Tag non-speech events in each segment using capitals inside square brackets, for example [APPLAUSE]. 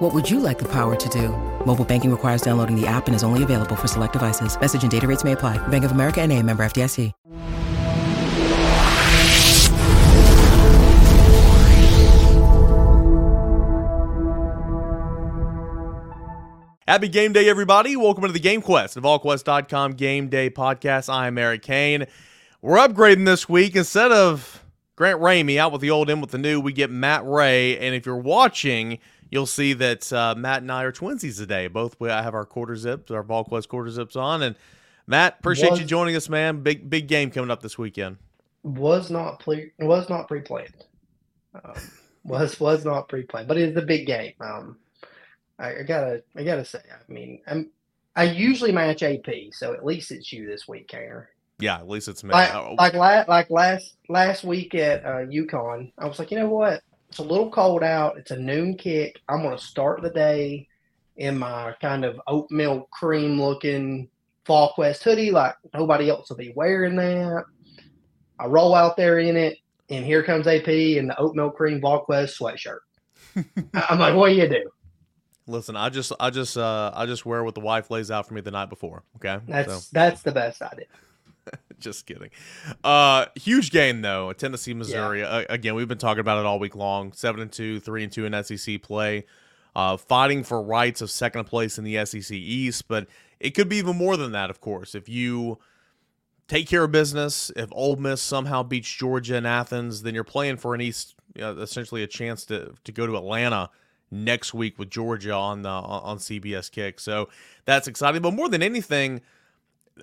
What would you like the power to do? Mobile banking requires downloading the app and is only available for select devices. Message and data rates may apply. Bank of America and a member FDIC. Happy game day, everybody. Welcome to the Game Quest of VolQuest.com Game Day Podcast. I'm Eric Cain. We're upgrading this week. Instead of Grant Ramey out with the old in with the new, we get Matt Ray. And if you're watching, you'll see that uh, Matt and I are twinsies today. Both we have our quarter zips, our VolQuest quarter zips on. And Matt, appreciate was, you joining us, man. Big big game coming up this weekend. Was not pre was not pre planned. Um, was was not pre planned, but it is a big game. Um, I, I, gotta I gotta say, I mean, I'm I usually match AP, so at least it's you this week, Kaner. Yeah, at least it's me. Like like, la- like last last week at uh, UConn, I was like, you know what? It's a little cold out. It's a noon kick. I'm gonna start the day in my kind of oatmeal cream looking VolQuest hoodie, like nobody else will be wearing that. I roll out there in it, and here comes AP in the oatmeal cream VolQuest sweatshirt. [LAUGHS] I'm like, what do you do? Listen, I just, I just, uh, I just wear what the wife lays out for me the night before. Okay, that's so. that's the best idea. Just kidding. Uh, huge game though, Tennessee, Missouri. Yeah. Uh, again, we've been talking about it all week long. Seven and two, three and two in SEC play. Uh, fighting for rights of second place in the SEC East, but it could be even more than that. Of course, if you take care of business, if Ole Miss somehow beats Georgia in Athens, then you're playing for an East, you know, essentially a chance to to go to Atlanta next week with Georgia on the on CBS Kick. So that's exciting. But more than anything,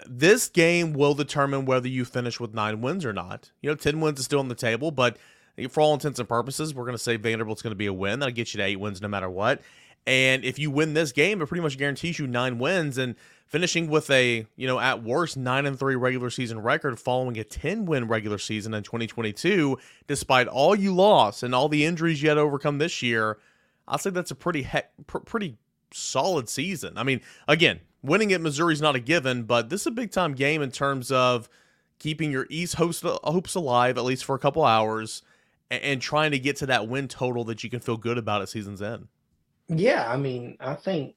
this game will determine whether you finish with nine wins or not. You know, ten wins is still on the table, but for all intents and purposes, we're going to say Vanderbilt's going to be a win. That'll get you to eight wins no matter what. And if you win this game, it pretty much guarantees you nine wins and finishing with a, you know, at worst nine and three regular season record following a 10 win regular season in 2022, despite all you lost and all the injuries you had to overcome this year. I'll say that's a pretty he- pr- pretty solid season. I mean, again, winning at Missouri is not a given, but this is a big time game in terms of keeping your East host, hopes alive at least for a couple hours and, and trying to get to that win total that you can feel good about at season's end. Yeah, I mean, I think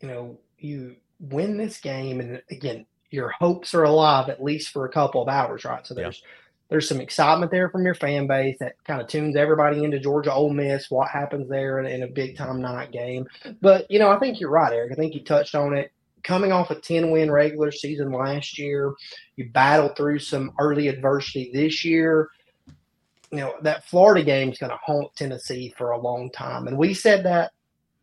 you know you win this game, and again, your hopes are alive at least for a couple of hours, right? So there's yeah there's some excitement there from your fan base that kind of tunes everybody into Georgia Ole Miss, what happens there in, in, a big time night game. But, you know, I think you're right, Eric. I think you touched on it. Coming off a 10 win regular season last year, you battled through some early adversity this year. You know, that Florida game is going to haunt Tennessee for a long time. And we said that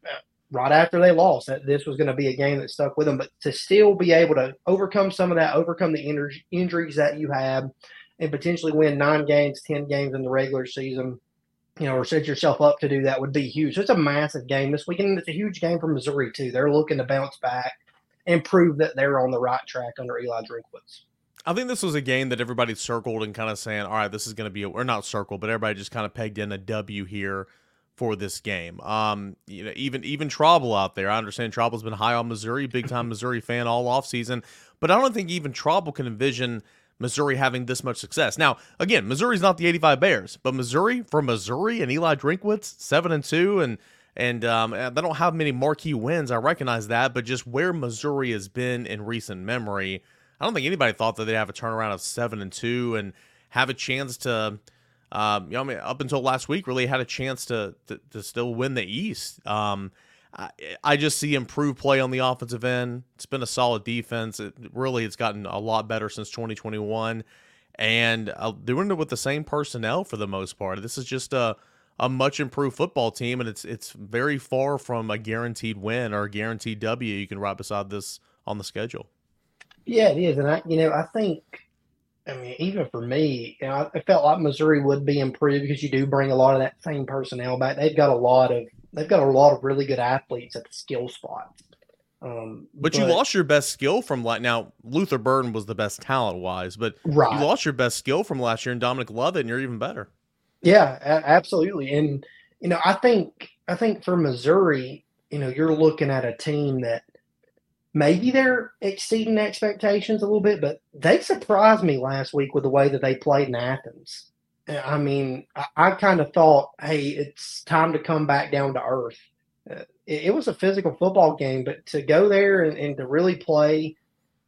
uh, right after they lost that this was going to be a game that stuck with them. But to still be able to overcome some of that, overcome the injuries that you have, and potentially win nine games, 10 games in the regular season, you know, or set yourself up to do that would be huge. So it's a massive game this weekend. It's a huge game for Missouri, too. They're looking to bounce back and prove that they're on the right track under Eli Drinkwitz. I think this was a game that everybody circled and kind of saying, all right, this is going to be, a, or not circled, but everybody just kind of pegged in a W here for this game. Um, you know, even even Trouble out there. I understand Trouble's been high on Missouri, big time [LAUGHS] Missouri fan all off season, but I don't think even Trouble can envision – Missouri having this much success. Now, again, Missouri's not the 85 Bears, but Missouri for Missouri and Eli Drinkwitz, 7 and 2 and and um, they don't have many marquee wins. I recognize that, but just where Missouri has been in recent memory, I don't think anybody thought that they'd have a turnaround of seven and two and have a chance to, um, you know, I mean, up until last week, really had a chance to to, to still win the East. Um, I, just see improved play on the offensive end. It's been a solid defense. It really it's gotten a lot better since 2021, and uh, doing it with the same personnel for the most part. This is just a a much improved football team, and it's it's very far from a guaranteed win or a guaranteed W. You can write beside this on the schedule. Yeah, it is, and I you know I think. I mean, even for me, you know, I felt like Missouri would be improved because you do bring a lot of that same personnel back. They've got a lot of they've got a lot of really good athletes at the skill spots. Um, but, but, you lost your best skill from like now. Luther Burden was the best talent wise, but right. you lost your best skill from last year and Dominic Lovett, and you're even better. Yeah, a- absolutely. And you know, I think I think for Missouri, you know, you're looking at a team that maybe they're exceeding expectations a little bit, but they surprised me last week with the way that they played in Athens. I mean, I, I kind of thought, hey, it's time to come back down to earth. Uh, it, it, was a physical football game, but to go there and, and, to really play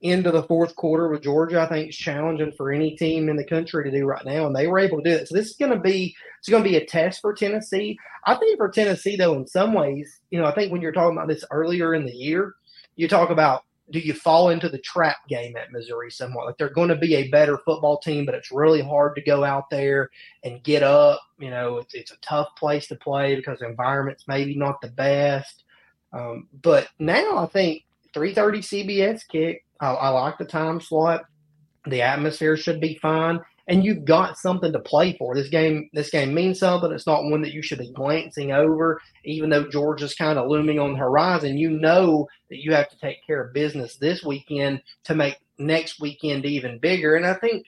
into the fourth quarter with Georgia, I think is challenging for any team in the country to do right now, and they were able to do it. So this is going to be it's going to be a test for Tennessee. I think for Tennessee, though, in some ways, you know, I think when you're talking about this earlier in the year, you talk about do you fall into the trap game at Missouri somewhat? Like they're going to be a better football team, but it's really hard to go out there and get up. You know, it's, it's a tough place to play because the environment's maybe not the best. Um, but now I think 3:30 CBS kick. I, I like the time slot. The atmosphere should be fine and you've got something to play for. This game, this game means something. It's not one that you should be glancing over, even though Georgia's kind of looming on the horizon. You know that you have to take care of business this weekend to make next weekend even bigger. And I think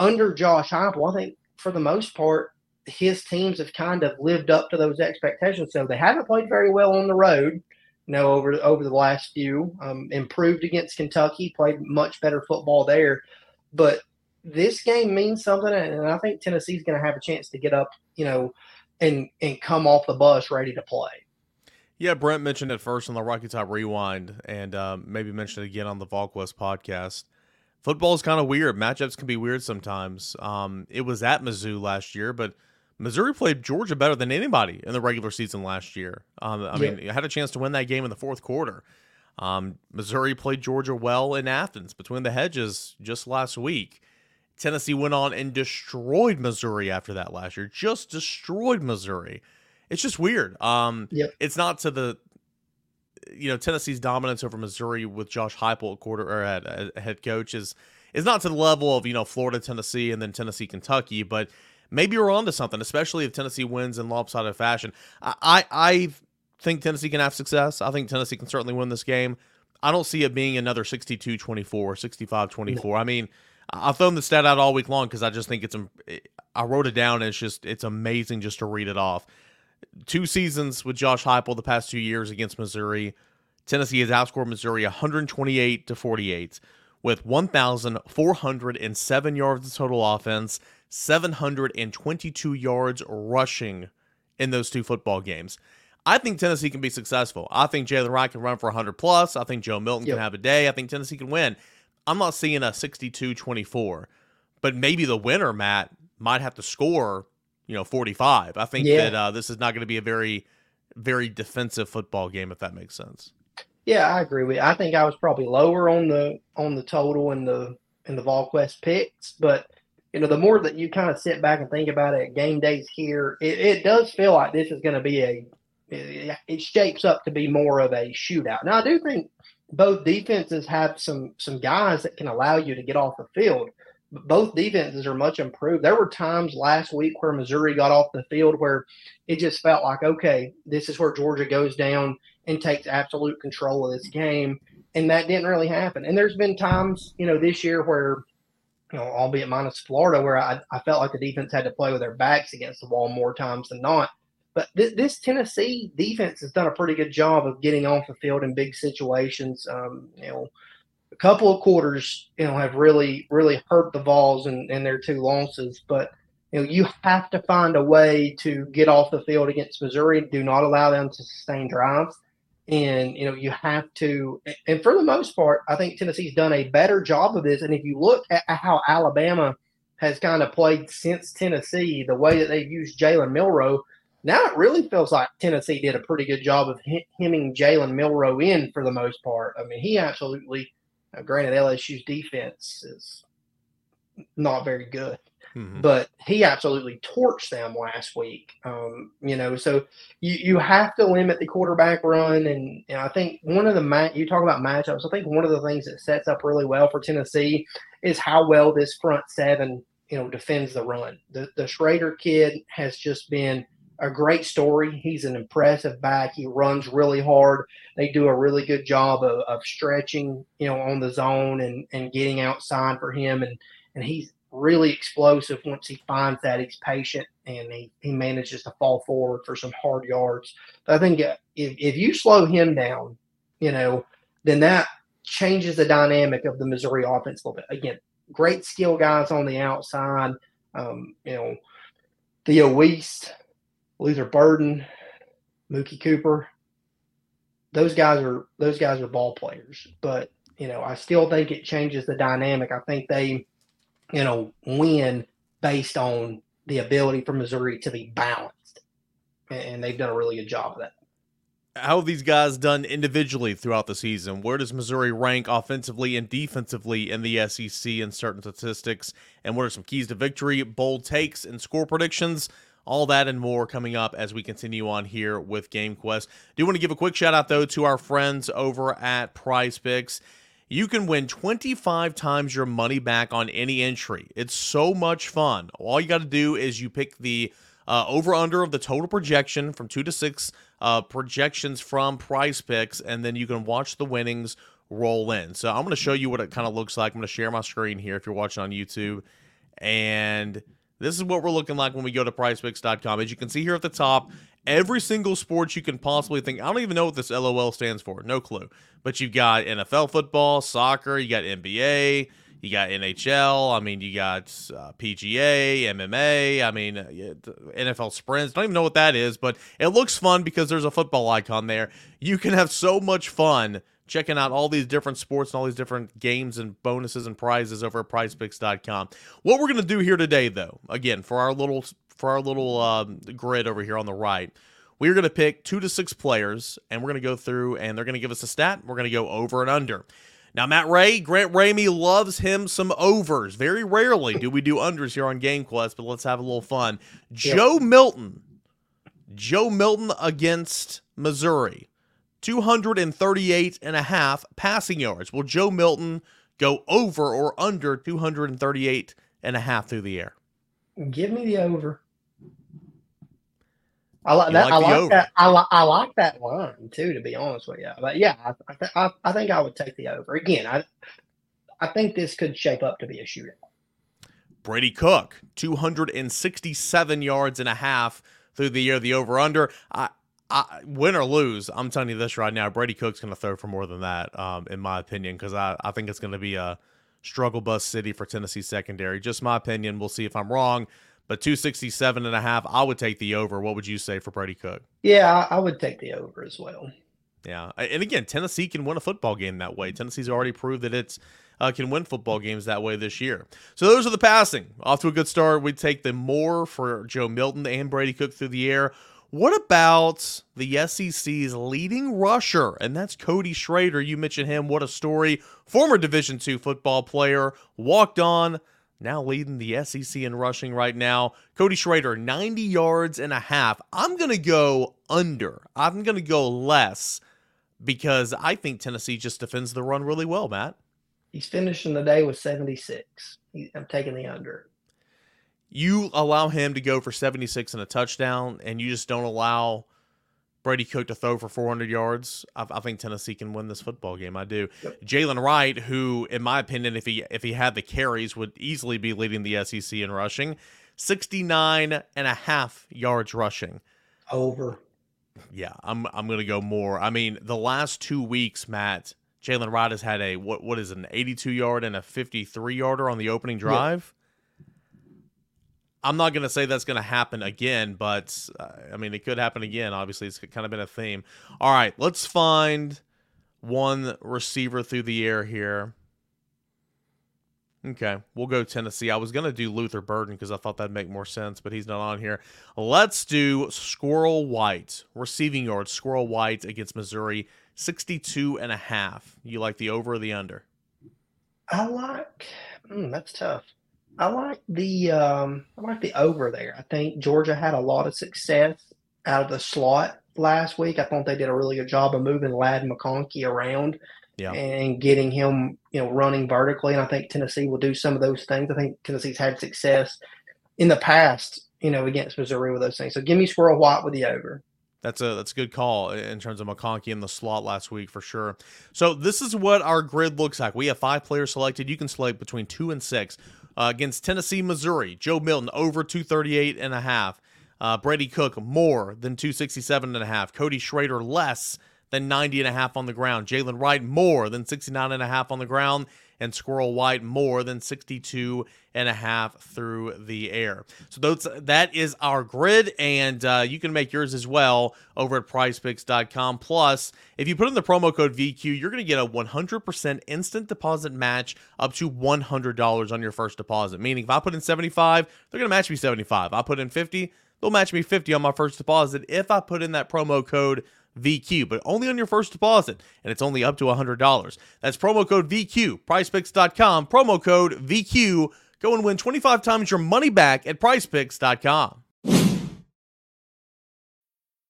under Josh Heupel, I think for the most part, his teams have kind of lived up to those expectations. So they haven't played very well on the road. You know, over over the last few, um, improved against Kentucky, played much better football there. But this game means something, and I think Tennessee's going to have a chance to get up, you know, and and come off the bus ready to play. Yeah, Brent mentioned it first on the Rocky Top Rewind, and um, maybe mentioned it again on the VolQuest podcast. Football is kind of weird. Matchups can be weird sometimes. Um, it was at Mizzou last year, but Missouri played Georgia better than anybody in the regular season last year. Um, I yeah. mean, had a chance to win that game in the fourth quarter. Um, Missouri played Georgia well in Athens between the hedges just last week. Tennessee went on and destroyed Missouri after that last year. Just destroyed Missouri. It's just weird. Um, yep. It's not to the, you know, Tennessee's dominance over Missouri with Josh Heupel at quarter or at, at head coach is is not to the level of you know Florida, Tennessee, and then Tennessee, Kentucky. But maybe we're on to something, especially if Tennessee wins in lopsided fashion. I, I I think Tennessee can have success. I think Tennessee can certainly win this game. I don't see it being another 62-24, 65-24. No. I mean I've thrown the stat out all week long because I just think it's. Um, I wrote it down. And it's just it's amazing just to read it off. Two seasons with Josh Heupel the past two years against Missouri. Tennessee has outscored Missouri 128 to 48 with 1,407 yards of total offense, 722 yards rushing in those two football games. I think Tennessee can be successful. I think Jaylen Wright can run for 100 plus. I think Joe Milton yep. can have a day. I think Tennessee can win. I'm not seeing a 62-24, but maybe the winner, Matt, might have to score, you know, 45. I think yeah. that uh, this is not going to be a very, very defensive football game, if that makes sense. Yeah, I agree with you. I think I was probably lower on the on the total in the in the VolQuest picks, but you know, the more that you kind of sit back and think about it, game days here, it, it does feel like this is going to be a it, it shapes up to be more of a shootout. Now, I do think both defenses have some some guys that can allow you to get off the field. Both defenses are much improved. There were times last week where Missouri got off the field where it just felt like, okay, this is where Georgia goes down and takes absolute control of this game. And that didn't really happen. And there's been times, you know, this year where, you know, albeit minus Florida, where I, I felt like the defense had to play with their backs against the wall more times than not. But th- this Tennessee defense has done a pretty good job of getting off the field in big situations. Um, you know, a couple of quarters, you know, have really, really hurt the Vols in, in their two losses. But you know, you have to find a way to get off the field against Missouri. Do not allow them to sustain drives. And you know, you have to. And for the most part, I think Tennessee's done a better job of this. And if you look at how Alabama has kind of played since Tennessee, the way that they've used Jalen Milroe now it really feels like Tennessee did a pretty good job of hemming Jalen Milroe in for the most part. I mean, he absolutely, uh, granted, LSU's defense is not very good, mm-hmm. but he absolutely torched them last week. Um, you know, so you, you have to limit the quarterback run. And, and I think one of the, ma- you talk about matchups, I think one of the things that sets up really well for Tennessee is how well this front seven, you know, defends the run. The, the Schrader kid has just been – a great story. He's an impressive back. He runs really hard. They do a really good job of, of stretching, you know, on the zone and, and getting outside for him. And, and he's really explosive once he finds that. He's patient and he, he manages to fall forward for some hard yards. But I think uh, if, if you slow him down, you know, then that changes the dynamic of the Missouri offense a little bit. Again, great skill guys on the outside. Um, you know, Theo Wease, Luther Burden, Mookie Cooper. Those guys are those guys are ball players, but you know I still think it changes the dynamic. I think they, you know, win based on the ability for Missouri to be balanced, and they've done a really good job of that how have these guys done individually throughout the season? Where does Missouri rank offensively and defensively in the SEC in certain statistics? And what are some keys to victory, bold takes, and score predictions? All that and more coming up as we continue on here with Game Quest. Do want to give a quick shout out though to our friends over at Prize Picks. You can win 25 times your money back on any entry. It's so much fun. All you got to do is you pick the uh, over under of the total projection from two to six uh, projections from prize picks, and then you can watch the winnings roll in. So I'm going to show you what it kind of looks like. I'm going to share my screen here if you're watching on YouTube. And this is what we're looking like when we go to prizepicks.com. As you can see here at the top, every single sport you can possibly think. I don't even know what this LOL stands for. No clue. But you've got NFL football, soccer, you got NBA, you got NHL. I mean, you got uh, PGA, MMA. I mean, uh, NFL sprints. Don't even know what that is, but it looks fun because there's a football icon there. You can have so much fun checking out all these different sports and all these different games and bonuses and prizes over at prizepicks.com. What we're going to do here today though, again, for our little for our little um, grid over here on the right, we're going to pick 2 to 6 players and we're going to go through and they're going to give us a stat. We're going to go over and under. Now, Matt Ray, Grant Ramey loves him some overs. Very rarely do we do unders here on Game Quest, but let's have a little fun. Joe Milton. Joe Milton against Missouri. 238 and a half passing yards. Will Joe Milton go over or under 238 and a half through the air? Give me the over. I like that. Like I like over. that. I, li- I like that line too. To be honest with you, but yeah, I, I, th- I, I think I would take the over again. I I think this could shape up to be a shootout. Brady Cook, 267 yards and a half through the year. The over under. I, I, win or lose, I'm telling you this right now. Brady Cook's going to throw for more than that, um, in my opinion, because I, I think it's going to be a struggle bus city for Tennessee secondary. Just my opinion. We'll see if I'm wrong. But 267 and a half, I would take the over. What would you say for Brady Cook? Yeah, I would take the over as well. Yeah. And again, Tennessee can win a football game that way. Tennessee's already proved that it's uh, can win football games that way this year. So those are the passing. Off to a good start. We take the more for Joe Milton and Brady Cook through the air. What about the SEC's leading rusher? And that's Cody Schrader. You mentioned him. What a story. Former Division II football player, walked on now leading the SEC in rushing right now. Cody Schrader, 90 yards and a half. I'm going to go under. I'm going to go less because I think Tennessee just defends the run really well, Matt. He's finishing the day with 76. I'm taking the under. You allow him to go for 76 and a touchdown, and you just don't allow Brady Cook to throw for 400 yards, I, I, think Tennessee can win this football game. I do. Yep. Jaylen Wright, who, in my opinion, if he if he had the carries, would easily be leading the SEC in rushing. 69 and a half yards rushing. Over. Yeah, I'm I'm gonna go more. I mean, the last two weeks, Matt, Jaylen Wright has had a what what is it, an 82 yard and a 53 yarder on the opening drive. I'm not going to say that's going to happen again, but uh, I mean, it could happen again. Obviously, it's kind of been a theme. All right, let's find one receiver through the air here. Okay, we'll go Tennessee. I was going to do Luther Burden because I thought that'd make more sense, but he's not on here. Let's do Squirrel White, receiving yards. Squirrel White against Missouri, 62 and a half. You like the over or the under? I like, mm, that's tough. I like the um, I like the over there. I think Georgia had a lot of success out of the slot last week. I thought they did a really good job of moving Ladd McConkey around yeah. and getting him, you know, running vertically. And I think Tennessee will do some of those things. I think Tennessee's had success in the past you know, against Missouri with those things. So give me Squirrel White with the over. That's a that's a good call in terms of McConkey in the slot last week for sure. So this is what our grid looks like. We have five players selected. You can select between two and six uh, against Tennessee, Missouri. Joe Milton over 238 and a half. Uh, Brady Cook more than 267 and a half. Cody Schrader less than 90 and a half on the ground. Jaylen Wright more than 69 and a half on the ground and Squirrel White more than 62 and a half through the air. So that is our grid, and uh, you can make yours as well over at PrizePicks.com. Plus, if you put in the promo code VQ, you're going to get a 100% instant deposit match up to $100 on your first deposit. Meaning, if I put in 75, they're going to match me 75. I put in 50, they'll match me 50 on my first deposit if I put in that promo code VQ, but only on your first deposit, and it's only up to $100. That's promo code VQ, prizepicks.com, promo code VQ. Go and win 25 times your money back at prizepicks.com.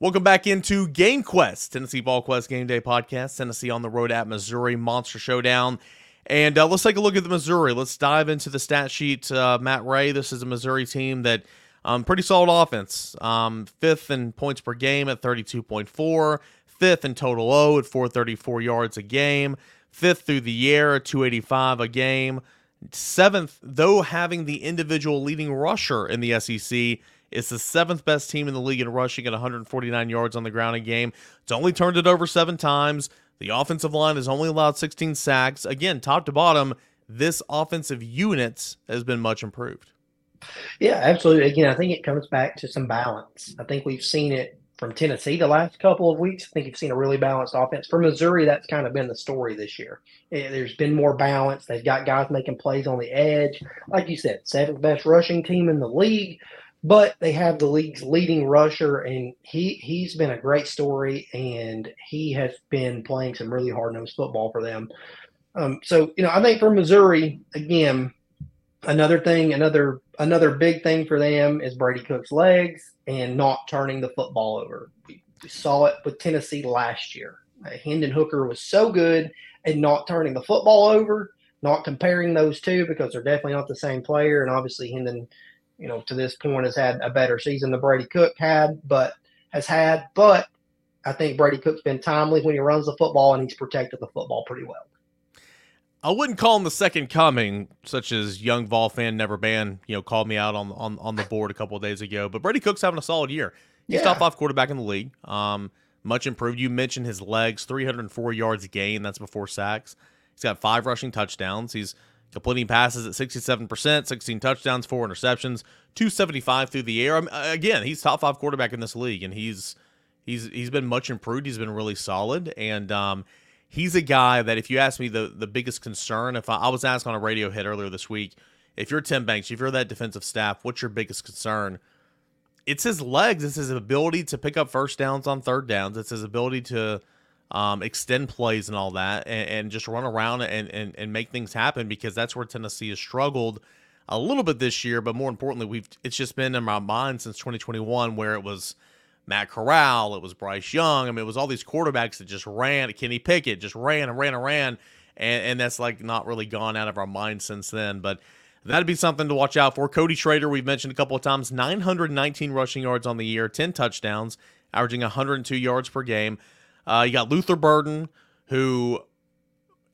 Welcome back into Game Quest, Tennessee VolQuest Game Day Podcast. Tennessee on the road at Missouri, Monster Showdown. And uh, let's take a look at the Missouri. Let's dive into the stat sheet. Uh, Matt Ray, this is a Missouri team that um, pretty solid offense. Um, fifth in points per game at 32.4, fifth in total O at 434 yards a game, fifth through the air at 285 a game, seventh, though having the individual leading rusher in the SEC it's the seventh best team in the league in rushing at 149 yards on the ground a game. It's only turned it over seven times. The offensive line has only allowed 16 sacks. Again, top to bottom, this offensive unit has been much improved. Yeah, absolutely. Again, I think it comes back to some balance. I think we've seen it from Tennessee the last couple of weeks. I think you've seen a really balanced offense. For Missouri, that's kind of been the story this year. Eh, there's been more balance. They've got guys making plays on the edge. Like you said, seventh best rushing team in the league but they have the league's leading rusher, and he he's been a great story, and he has been playing some really hard nosed football for them. Um, so you know, I think for Missouri, again, another thing, another another big thing for them is Brady Cook's legs and not turning the football over. We, we saw it with Tennessee last year. Uh, Hendon Hooker was so good at not turning the football over. Not comparing those two because they're definitely not the same player, and obviously Hendon you know, to this point has had a better season than Brady Cook had, but has had. But I think Brady Cook's been timely when he runs the football and he's protected the football pretty well. I wouldn't call him the second coming, such as young Vol fan Never Ban, you know, called me out on on, on the board a couple days ago. But Brady Cook's having a solid year. He's yeah. top five quarterback in the league. Um, much improved. You mentioned his legs, 304 yards gain. That's before sacks. He's got five rushing touchdowns. He's completing passes at 67%, 16 touchdowns, four interceptions, 275 through the air. Mean, again, he's top five quarterback in this league, and he's he's he's been much improved. He's been really solid, and um, he's a guy that if you ask me the the biggest concern, if I, I was asked on a radio hit earlier this week, if you're Tim Banks, if you're that defensive staff, what's your biggest concern? It's his legs. It's his ability to pick up first downs on third downs. It's his ability to um, extend plays and all that, and, and just run around and, and and make things happen because that's where Tennessee has struggled a little bit this year. But more importantly, we've it's just been in my mind since 2021 where it was Matt Corral, it was Bryce Young. I mean, it was all these quarterbacks that just ran. Kenny Pickett just ran and ran and ran, and and that's like not really gone out of our mind since then. But that'd be something to watch out for. Cody Schrader, we've mentioned a couple of times, 919 rushing yards on the year, 10 touchdowns, averaging 102 yards per game. Uh, you got Luther Burden, who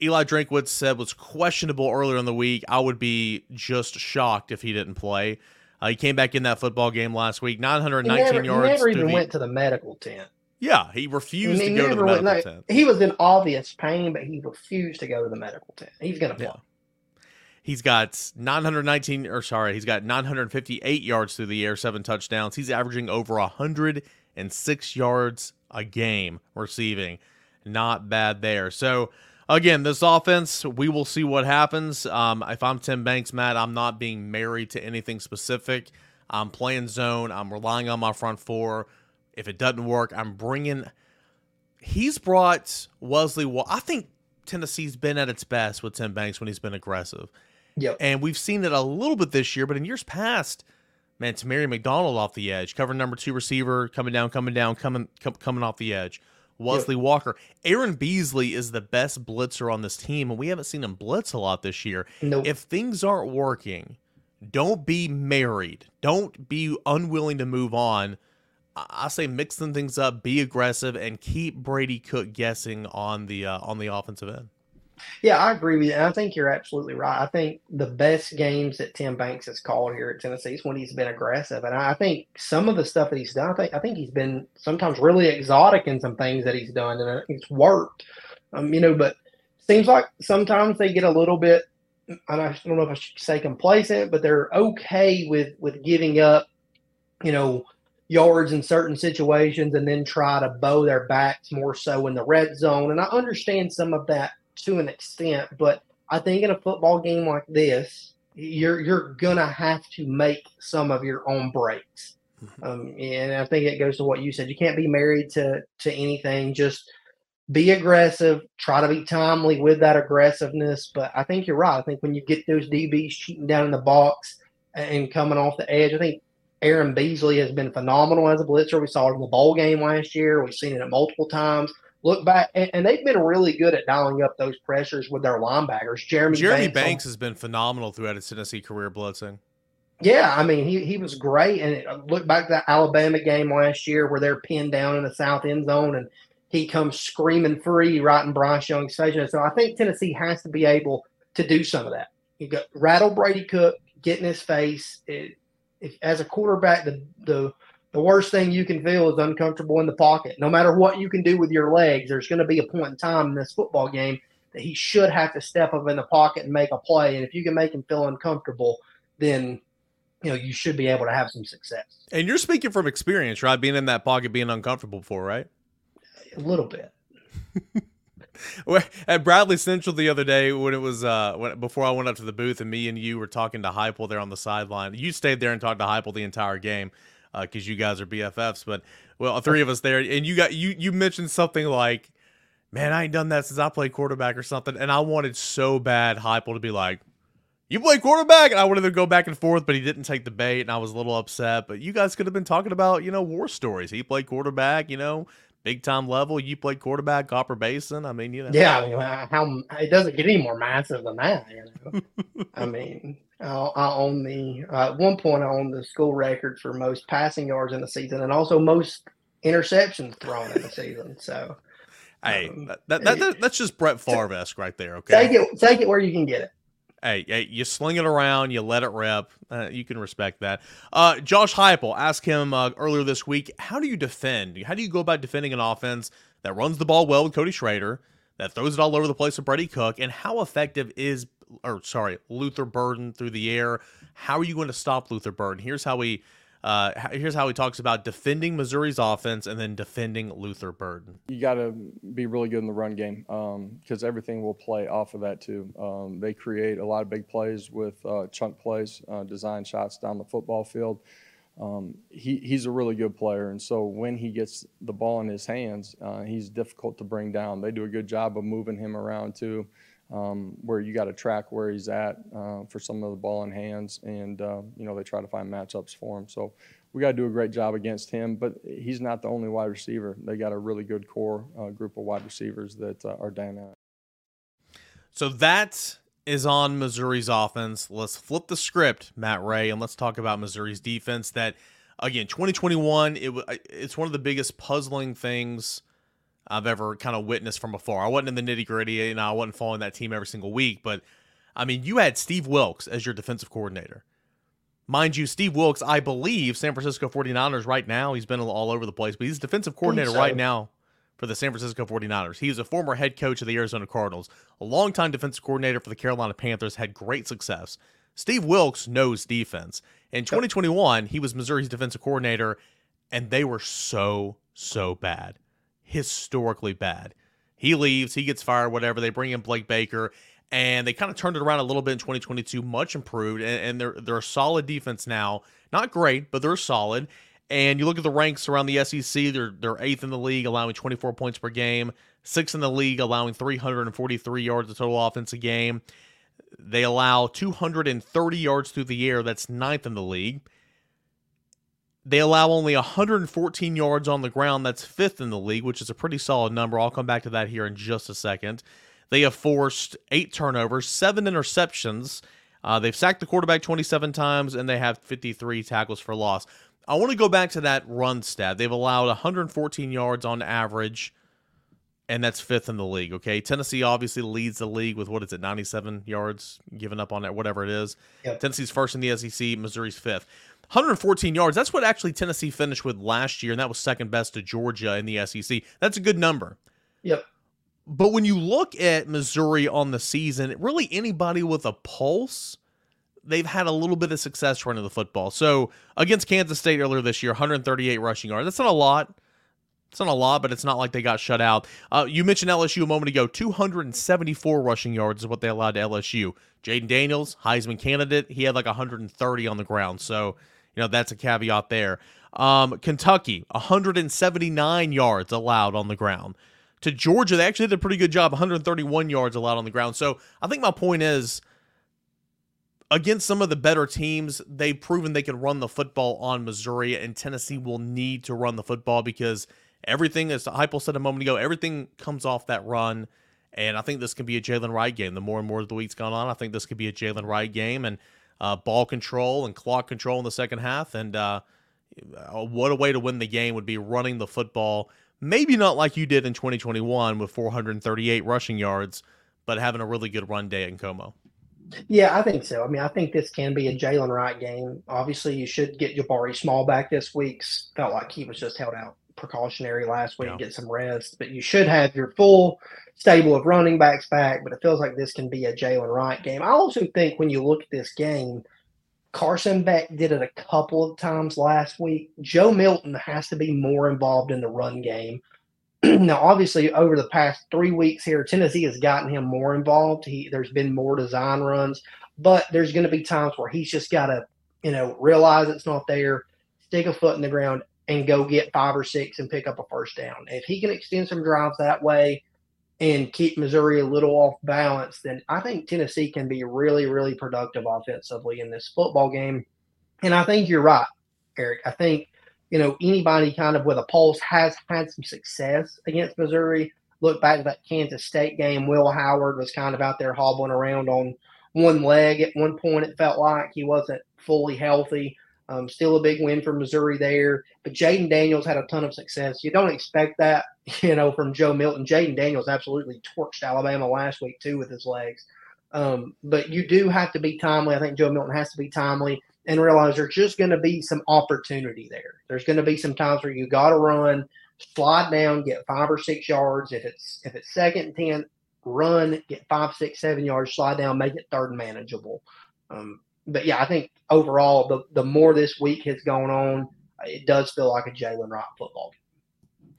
Eli Drinkwitz said was questionable earlier in the week. I would be just shocked if he didn't play. Uh, he came back in that football game last week, 919 he never, yards. He never even the, went to the medical tent. Yeah, he refused he to go to the medical went, tent. He was in obvious pain, but he refused to go to the medical tent. He's going to play. Yeah. He's got 919, or sorry, he's got 958 yards through the air, seven touchdowns. He's averaging over 106 yards a game receiving. Not bad there. So again, this offense, we will see what happens. Um, if I'm Tim Banks, Matt, I'm not being married to anything specific. I'm playing zone. I'm relying on my front four. If it doesn't work, I'm bringing. He's brought Wesley. Well, I think Tennessee's been at its best with Tim Banks when he's been aggressive. Yep. And we've seen it a little bit this year, but in years past, man, Tamari McDonald off the edge, covering number two receiver, coming down, coming down, coming com- coming off the edge. Wesley yep. Walker. Aaron Beasley is the best blitzer on this team, and we haven't seen him blitz a lot this year. Nope. If things aren't working, don't be married. Don't be unwilling to move on. I say mix some things up, be aggressive, and keep Brady Cook guessing on the uh, on the offensive end. Yeah, I agree with you. And I think you're absolutely right. I think the best games that Tim Banks has called here at Tennessee is when he's been aggressive. And I think some of the stuff that he's done, I think I think he's been sometimes really exotic in some things that he's done, and it's worked. Um, you know, but seems like sometimes they get a little bit. I don't know if I should say complacent, but they're okay with with giving up, you know, yards in certain situations, and then try to bow their backs more so in the red zone. And I understand some of that to an extent, but I think in a football game like this, you're you're gonna have to make some of your own breaks. Mm-hmm. Um, and I think it goes to what you said. You can't be married to to anything. Just be aggressive. Try to be timely with that aggressiveness. But I think you're right. I think when you get those DBs cheating down in the box and coming off the edge, I think Aaron Beasley has been phenomenal as a blitzer. We saw it in the bowl game last year. We've seen it multiple times look back, and, and, they've been really good at dialing up those pressures with their linebackers. Jeremy Jeremy Banks, Banks has been phenomenal throughout his Tennessee career blitzing. Yeah, I mean he he was great, and it, look back to that Alabama game last year where they're pinned down in the south end zone, and he comes screaming free right in Bryce Young's face. So I think Tennessee has to be able to do some of that. You got rattle Brady Cook, get in his face. It, if, as a quarterback, the the the worst thing you can feel is uncomfortable in the pocket. No matter what you can do with your legs, there's going to be a point in time in this football game that he should have to step up in the pocket and make a play. And if you can make him feel uncomfortable, then you know you should be able to have some success. And you're speaking from experience, right? Being in that pocket, being uncomfortable before, right? A little bit. [LAUGHS] At Bradley Central the other day, when it was uh, when before I went up to the booth, and me and you were talking to Heupel there on the sideline. You stayed there and talked to Heupel the entire game because uh, you guys are BFFs. But well, three of us there, and you got you you mentioned something like, "Man, I ain't done that since I played quarterback or something," and I wanted so bad Heupel to be like. You play quarterback, and I wanted to go back and forth, but he didn't take the bait, and I was a little upset. But you guys could have been talking about, you know, war stories. He played quarterback, you know, big time level. You played quarterback, Copper Basin. I mean, you know. Yeah, I mean, how it doesn't get any more massive than that. You know? [LAUGHS] I mean, I, I own the uh, at one point I owned the school record for most passing yards in the season and also most interceptions thrown in the season. So, hey, um, that, that, that, that's just Brett Favre esque right there. Okay, take it take it where you can get it. Hey, hey, you sling it around, you let it rip. Uh, you can respect that. Uh, Josh Heupel asked him uh, earlier this week, how do you defend? How do you go about defending an offense that runs the ball well with Cody Schrader, that throws it all over the place with Brady Cook, and how effective is or sorry, Luther Burden through the air. How are you going to stop Luther Burden? Here's how he uh, here's how he talks about defending Missouri's offense and then defending Luther Burden. You got to be really good in the run game because um, everything will play off of that too. Um, they create a lot of big plays with uh, chunk plays, uh, design shots down the football field. Um, he, he's a really good player, and so when he gets the ball in his hands, uh, he's difficult to bring down. They do a good job of moving him around too um, where you got to track where he's at uh, for some of the ball in hands, and uh, you know they try to find matchups for him. So we got to do a great job against him, but he's not the only wide receiver. They got a really good core uh, group of wide receivers that uh, are dynamic. So that is on Missouri's offense. Let's flip the script, Matt Ray, and let's talk about Missouri's defense. That again, 2021, it it's one of the biggest puzzling things I've ever kind of witnessed from afar. I wasn't in the nitty gritty, you know, I wasn't following that team every single week, but I mean, you had Steve Wilks as your defensive coordinator. Mind you, Steve Wilks, I believe, San Francisco 49ers right now, he's been all over the place, but he's defensive coordinator so. right now for the San Francisco 49ers. He is a former head coach of the Arizona Cardinals, a longtime defensive coordinator for the Carolina Panthers, had great success. Steve Wilks knows defense. In 2021, he was Missouri's defensive coordinator, and they were so, so bad historically bad. He leaves, he gets fired, whatever. They bring in Blake Baker, and they kind of turned it around a little bit in 2022, much improved, and, and they're they're a solid defense now. Not great, but they're solid. And you look at the ranks around the SEC, they're they're eighth in the league, allowing 24 points per game, sixth in the league, allowing 343 yards of total offense a game. They allow 230 yards through the air. That's ninth in the league. They allow only 114 yards on the ground. That's fifth in the league, which is a pretty solid number. I'll come back to that here in just a second. They have forced eight turnovers, seven interceptions. Uh, they've sacked the quarterback 27 times, and they have 53 tackles for loss. I want to go back to that run stat. They've allowed 114 yards on average, and that's fifth in the league. Okay, Tennessee obviously leads the league with what is it, 97 yards given up on that, whatever it is. Yep. Tennessee's first in the SEC, Missouri's fifth. 114 yards. That's what actually Tennessee finished with last year, and that was second best to Georgia in the SEC. That's a good number. Yep. But when you look at Missouri on the season, really anybody with a pulse, they've had a little bit of success running the football. So against Kansas State earlier this year, 138 rushing yards. That's not a lot. It's not a lot, but it's not like they got shut out. Uh, you mentioned LSU a moment ago. 274 rushing yards is what they allowed to LSU. Jayden Daniels, Heisman candidate, he had like 130 on the ground. So you know, that's a caveat there. Um, Kentucky, 179 yards allowed on the ground. To Georgia, they actually did a pretty good job, 131 yards allowed on the ground. So I think my point is against some of the better teams, they've proven they can run the football on Missouri, and Tennessee will need to run the football because everything, as Heupel said a moment ago, everything comes off that run. And I think this can be a Jaylen Wright game. The more and more of the week's gone on, I think this could be a Jaylen Wright game. And uh, ball control and clock control in the second half. And uh, uh, what a way to win the game would be running the football. Maybe not like you did in 2021 with 438 rushing yards, but having a really good run day in Como. Yeah, I think so. I mean, I think this can be a Jaylen Wright game. Obviously, you should get Jabari Small back this week. Felt like he was just held out precautionary last week, yeah. get some rest. But you should have your full stable of running backs back. But it feels like this can be a Jaylen Wright game. I also think when you look at this game, Carson Beck did it a couple of times last week. Joe Milton has to be more involved in the run game. [CLEARS THROAT] now, obviously, over the past three weeks here, Tennessee has gotten him more involved. He there's been more design runs, but there's going to be times where he's just got to, you know, realize it's not there, stick a foot in the ground, and go get five or six and pick up a first down. If he can extend some drives that way and keep Missouri a little off balance, then I think Tennessee can be really, really productive offensively in this football game. And I think you're right, Eric. I think, you know, anybody kind of with a pulse has had some success against Missouri. Look back to that Kansas State game. Will Howard was kind of out there hobbling around on one leg at one point. It felt like he wasn't fully healthy. Um, still a big win for Missouri there. But Jayden Daniels had a ton of success. You don't expect that, [LAUGHS] you know, from Joe Milton. Jayden Daniels absolutely torched Alabama last week, too, with his legs. Um, but you do have to be timely. I think Joe Milton has to be timely and realize there's just going to be some opportunity there. There's going to be some times where you got to run, slide down, get five or six yards. If it's if it's second and ten, run, get five, six, seven yards, slide down, make it third and manageable. Um, but yeah, I think overall, the the more this week has gone on, it does feel like a Jaylen Wright football game.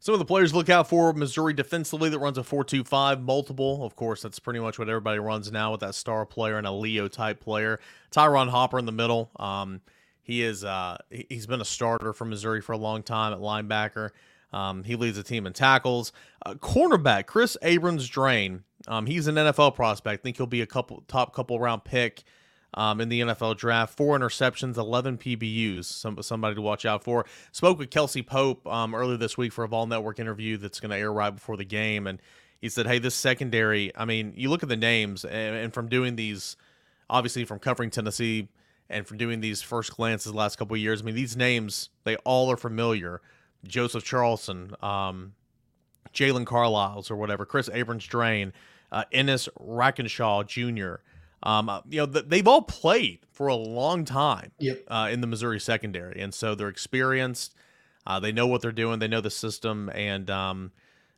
some of the players look out for Missouri defensively that runs a 4-2-5 multiple. Of course, that's pretty much what everybody runs now with that star player and a Leo type player. Ty'Ron Hopper in the middle. Um, he is uh, he's been a starter for Missouri for a long time at linebacker. Um, he leads the team in tackles. Uh, cornerback Kris Abrams-Draine. Um, he's an NFL prospect. I think he'll be a couple top couple round pick um, in the NFL draft. Four interceptions, 11 PBUs. Some, somebody to watch out for. Spoke with Kelsey Pope um, earlier this week for a Vol Network interview that's going to air right before the game. And he said, hey, this secondary, I mean, you look at the names, and, and from doing these, obviously from covering Tennessee and from doing these first glances the last couple of years, I mean, these names, they all are familiar. Joseph Charleston, um, Jaylon Carlies or whatever, Kris Abrams-Draine, uh, Ennis Rakestraw Jr., um, uh, you know, they've all played for a long time yep. uh, in the Missouri secondary, and so they're experienced. Uh, they know what they're doing. They know the system, and um,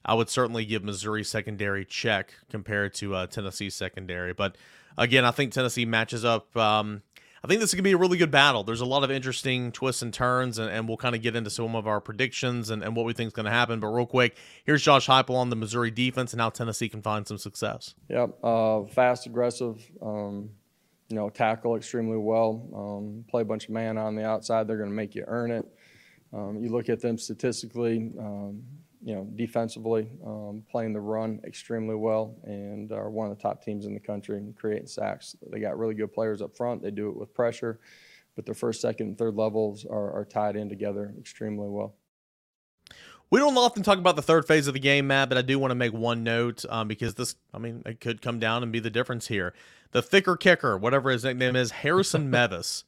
I would certainly give Missouri secondary check compared to uh, Tennessee secondary. But again, I think Tennessee matches up. Um, I think this is going to be a really good battle. There's a lot of interesting twists and turns, and, and we'll kind of get into some of our predictions and, and what we think is going to happen. But real quick, here's Josh Heupel on the Missouri defense and how Tennessee can find some success. Yep, uh, fast, aggressive, um, you know, tackle extremely well, um, play a bunch of man on the outside. They're going to make you earn it. Um, you look at them statistically, um, you know, defensively, um, playing the run extremely well, and are one of the top teams in the country in creating sacks. They got really good players up front. They do it with pressure, but their first, second, and third levels are, are tied in together extremely well. We don't often talk about the third phase of the game, Matt, but I do want to make one note um, because this, I mean, it could come down and be the difference here. The thicker kicker, whatever his nickname is, Harrison [LAUGHS] Mevis.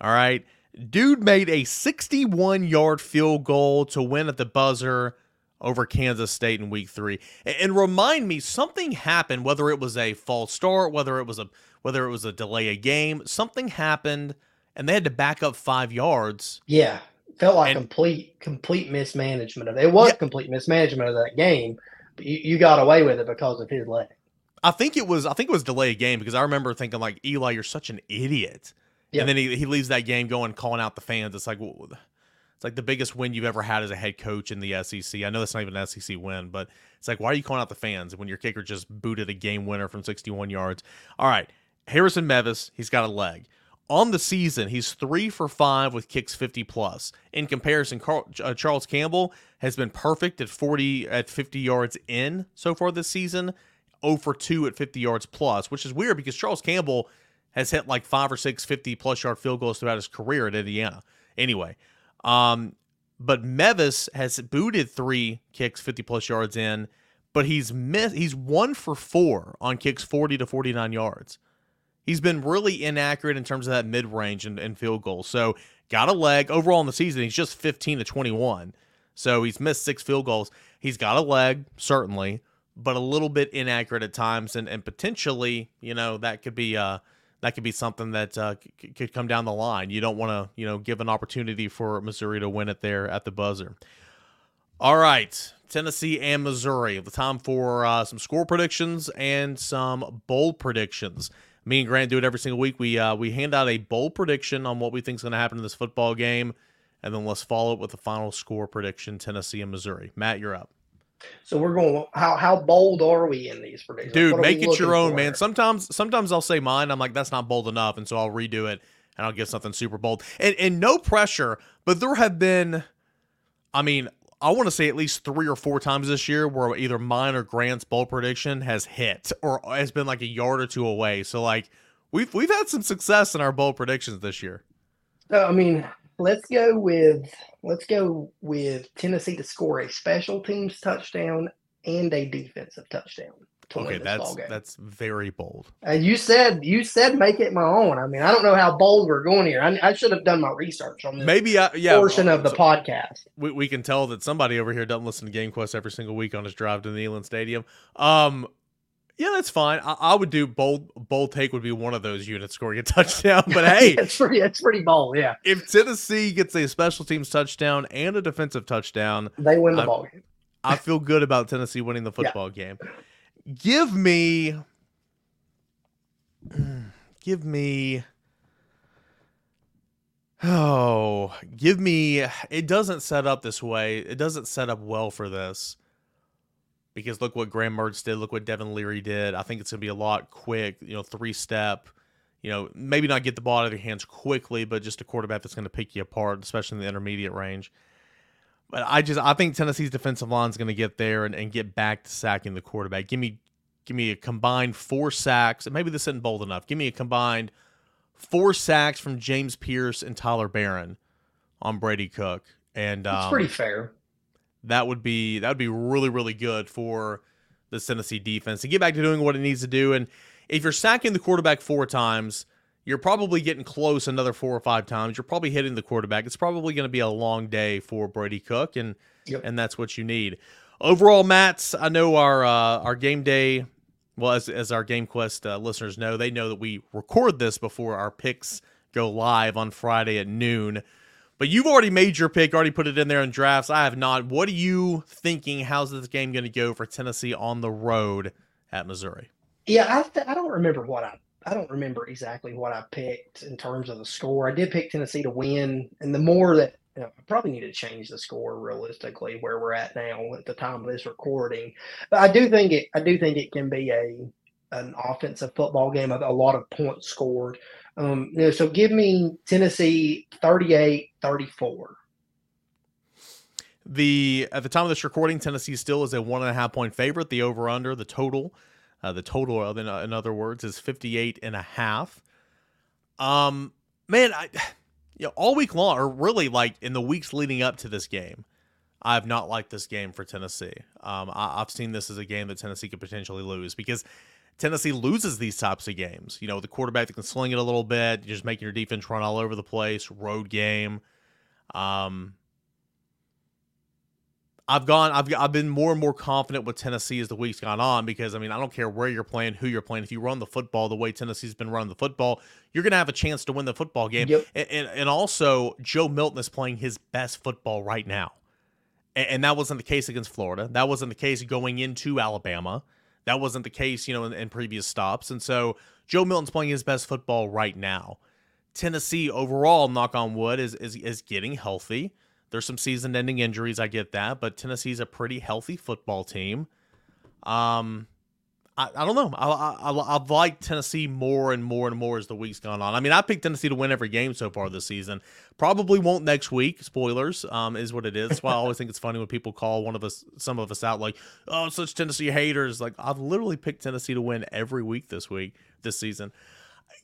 All right. Dude made a 61 yard field goal to win at the buzzer over Kansas State in week three. And remind me, something happened, whether it was a false start, whether it was a whether it was a delay a game, something happened and they had to back up five yards. Yeah. Felt like and, complete complete mismanagement of it. It was yeah, complete mismanagement of that game, but you, you got away with it because of his leg. I think it was I think it was delay a game because I remember thinking like Eli, you're such an idiot. Yep. And then he, he leaves that game going calling out the fans. It's like well, it's like the biggest win you've ever had as a head coach in the SEC. I know that's not even an SEC win, but it's like, why are you calling out the fans when your kicker just booted a game winner from 61 yards? All right, Harrison Mevis, he's got a leg. On the season, he's three for five with kicks 50 plus. In comparison, Carl, uh, Charles Campbell has been perfect at 40 at 50 yards in so far this season, 0 for 2 at 50 yards plus, which is weird because Charles Campbell has hit like five or six 50 plus yard field goals throughout his career at Indiana. Anyway, um, but Mevis has booted three kicks 50 plus yards in, but he's missed he's one for four on kicks 40 to 49 yards. He's been really inaccurate in terms of that mid range and, and field goal. So got a leg overall in the season. He's just 15 to 21. So he's missed six field goals. He's got a leg, certainly, but a little bit inaccurate at times, and, and potentially, you know, that could be uh that could be something that uh, c- could come down the line. You don't want to, you know, give an opportunity for Missouri to win it there at the buzzer. All right, Tennessee and Missouri. The time for uh, some score predictions and some bold predictions. Me and Grant do it every single week. We uh, we hand out a bold prediction on what we think is going to happen in this football game, and then let's follow it with the final score prediction: Tennessee and Missouri. Matt, you're up. So we're going. How how bold are we in these predictions? Dude, make it your own, for? man. Sometimes sometimes I'll say mine. I'm like, that's not bold enough, and so I'll redo it and I'll get something super bold. And and no pressure, but there have been, I mean, I want to say at least three or four times this year where either mine or Grant's bold prediction has hit or has been like a yard or two away. So like we've we've had some success in our bold predictions this year. Uh, I mean, let's go with let's go with Tennessee to score a special teams touchdown and a defensive touchdown. Okay, that's that's very bold. And you said you said make it my own. I mean, I don't know how bold we're going here. I, I should have done my research on this. Maybe I, yeah, portion of the so podcast. We, we can tell that somebody over here doesn't listen to GameQuest every single week on his drive to the Neyland Stadium. Um, yeah, that's fine. I, I, would do bold. Bold take would be one of those units scoring a touchdown. But hey, [LAUGHS] it's pretty. It's pretty bold. Yeah. If Tennessee gets a special teams touchdown and a defensive touchdown, they win the I, ball game. I feel good about Tennessee winning the [LAUGHS] football yeah. game. Give me. [CLEARS THROAT] Give me. Oh, give me. It doesn't set up this way. It doesn't set up well for this because look what Graham Mertz did, look what Devin Leary did. I think it's going to be a lot quick, you know, three step, you know, maybe not get the ball out of your hands quickly, but just a quarterback that's going to pick you apart, especially in the intermediate range. But I just I think Tennessee's defensive line is going to get there and, and get back to sacking the quarterback. Give me give me a combined four sacks, and maybe this isn't bold enough. Give me a combined four sacks from James Pearce and Tyler Baron on Brady Cook. And um, pretty fair that would be that would be really really good for the Tennessee defense to get back to doing what it needs to do. And if you're sacking the quarterback four times, you're probably getting close another four or five times. You're probably hitting the quarterback. It's probably going to be a long day for Brady Cook, and yep. and that's what you need. Overall, Matt's. I know our uh, our game day. Well, as as our GameQuest uh, listeners know, they know that we record this before our picks go live on Friday at noon. But you've already made your pick, already put it in there in drafts. I have not. What are you thinking? How's this game going to go for Tennessee on the road at Missouri? Yeah, I, th- I don't remember what I I don't remember exactly what I picked in terms of the score. I did pick Tennessee to win, and the more that you know, I probably need to change the score realistically where we're at now at the time of this recording. But I do think it I do think it can be a an offensive football game, a, a lot of points scored. Um, you know, so give me Tennessee 38-34. The at the time of this recording, Tennessee still is a one and a half point favorite. The over under the total, uh, the total in, in other words is 58 and a half. Um, man, I [SIGHS] you know, all week long, or really like in the weeks leading up to this game, I have not liked this game for Tennessee. Um, I, have seen this as a game that Tennessee could potentially lose because Tennessee loses these types of games. You know, the quarterback that can sling it a little bit, just making your defense run all over the place, road game. Um, I've gone. I've I've been more and more confident with Tennessee as the weeks gone on because I mean I don't care where you're playing, who you're playing. If you run the football the way Tennessee's been running the football, you're going to have a chance to win the football game. Yep. And, and, and also Joe Milton is playing his best football right now, and, and, that wasn't the case against Florida. That wasn't the case going into Alabama. That wasn't the case, you know, in, in previous stops. And so Joe Milton's playing his best football right now. Tennessee overall, knock on wood, is is is getting healthy. There's some season ending injuries, I get that, but Tennessee's a pretty healthy football team. Um, I, I don't know. I, I, I've liked Tennessee more and more and more as the week's gone on. I mean, I picked Tennessee to win every game so far this season. Probably won't next week. Spoilers, um, is what it is. That's why I always think it's funny when people call one of us, some of us out, like, "Oh, such Tennessee haters." Like, I've literally picked Tennessee to win every week this week, this season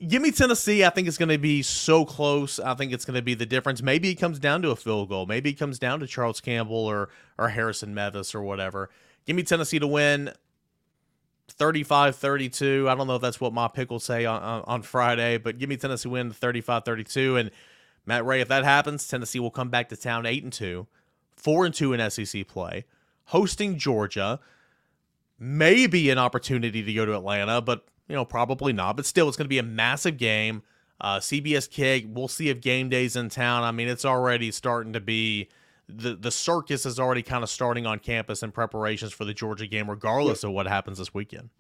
give me Tennessee. I think it's going to be so close. I think it's going to be the difference. Maybe it comes down to a field goal. Maybe it comes down to Charles Campbell or or Harrison Mevis or whatever. Give me Tennessee to win 35-32. I don't know if that's what my pick will say on, on, Friday, but give me Tennessee win 35-32 and Matt Ray, if that happens, Tennessee will come back to town 8 and 2, 4 and 2 in SEC play, hosting Georgia. Maybe an opportunity to go to Atlanta, but you know, probably not, but still, it's going to be a massive game. Uh, CBS Kick, we'll see if game day's in town. I mean, it's already starting to be the the circus is already kind of starting on campus in preparations for the Georgia game, regardless yeah. of what happens this weekend.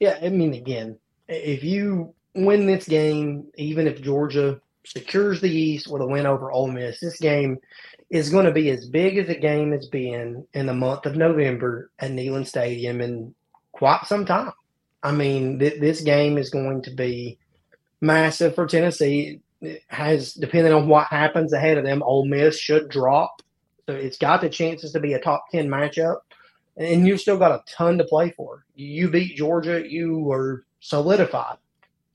Yeah, I mean, again, if you win this game, even if Georgia secures the East with a win over Ole Miss, this game is going to be as big as a game has been in the month of November at Neyland Stadium in quite some time. I mean, th- this game is going to be massive for Tennessee. It has, depending on what happens ahead of them, Ole Miss should drop. So it's got the chances to be a top 10 matchup. And you've still got a ton to play for. You beat Georgia, you are solidified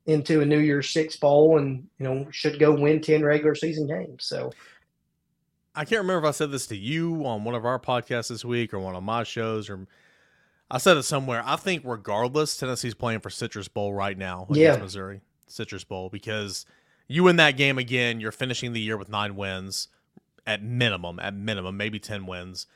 into a New Year's Six bowl and, you know, should go win 10 regular season games. So I can't remember if I said this to you on one of our podcasts this week or one of my shows or – I said it somewhere. I think regardless, Tennessee's playing for Citrus Bowl right now against yeah. Missouri. Citrus Bowl because you win that game again, you're finishing the year with nine wins at minimum, at minimum, maybe ten wins,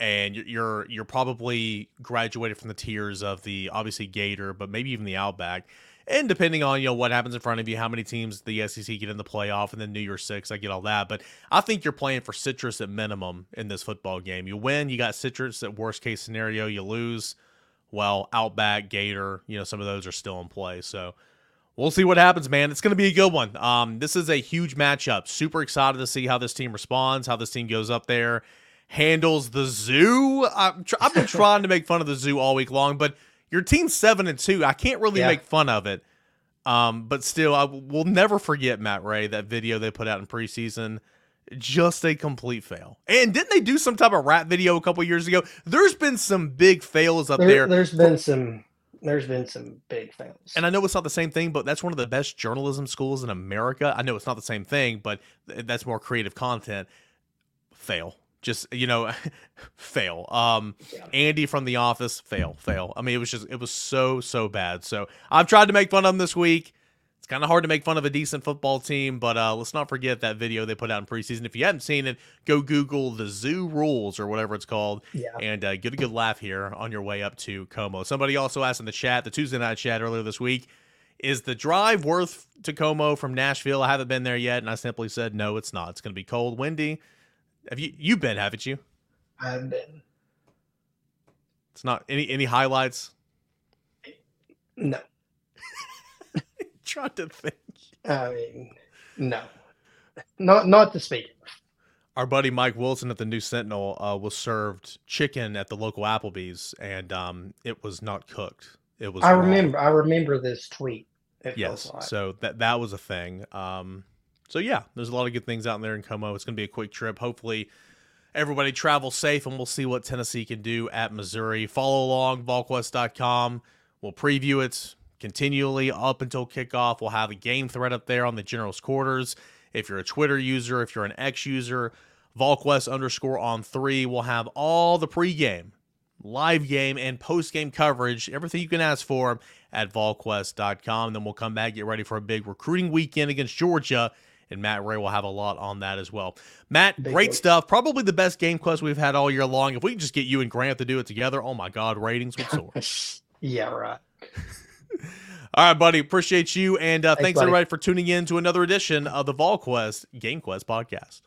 and you're you're probably graduated from the tiers of the obviously Gator, but maybe even the Outback. And depending on you know what happens in front of you, how many teams the SEC get in the playoff, and then New Year's Six, I get all that. But I think you're playing for citrus at minimum in this football game. You win, you got citrus at worst case scenario. You lose, well, Outback, Gator, you know some of those are still in play. So we'll see what happens, man. It's going to be a good one. Um, this is a huge matchup. Super excited to see how this team responds, how this team goes up there, handles the zoo. I've, tr- I've been [LAUGHS] trying to make fun of the zoo all week long, but your team's seven and two. I can't really yeah. make fun of it. Um, but still, I will never forget Matt Ray that video they put out in preseason. Just a complete fail. And didn't they do some type of rap video a couple years ago? There's been some big fails up there. there. has been some. There's been some big fails. And I know it's not the same thing, but that's one of the best journalism schools in America. I know it's not the same thing, but that's more creative content. Fail just you know [LAUGHS] fail um yeah. andy from the office fail fail i mean it was just it was so so bad so i've tried to make fun of them this week kind of hard to make fun of a decent football team but uh let's not forget that video they put out in preseason if you haven't seen it go google the zoo rules or whatever it's called yeah. and uh, get a good laugh here on your way up to como somebody also asked in the chat the tuesday night chat earlier this week is the drive worth to como from nashville i haven't been there yet and i simply said no it's not it's going to be cold windy have you you've been, haven't you? I've been. It's not any any highlights. No. [LAUGHS] trying to think. I mean, no, not not to speak. Our buddy Mike Wilson at the News Sentinel uh, was served chicken at the local Applebee's, and um, it was not cooked. It was. I raw. remember. I remember this tweet. it Yes, like. so that that was a thing. Um, so yeah, there's a lot of good things out there in Como. It's going to be a quick trip. Hopefully, everybody travels safe, and we'll see what Tennessee can do at Missouri. Follow along VolQuest.com. We'll preview it continually up until kickoff. We'll have a game thread up there on the General's Quarters. If you're a Twitter user, if you're an X user, VolQuest underscore on three. We'll have all the pregame, live game, and post game coverage, everything you can ask for at volquest.com. Then we'll come back, get ready for a big recruiting weekend against Georgia. And Matt Ray will have a lot on that as well. Matt, Big great week. stuff. Probably the best GameQuest we've had all year long. If we can just get you and Grant to do it together, oh my God, ratings [LAUGHS] would soar. yeah, right. [LAUGHS] all right, buddy. Appreciate you. And uh, Thanks, thanks, everybody, for tuning in to another edition of the VolQuest GameQuest podcast.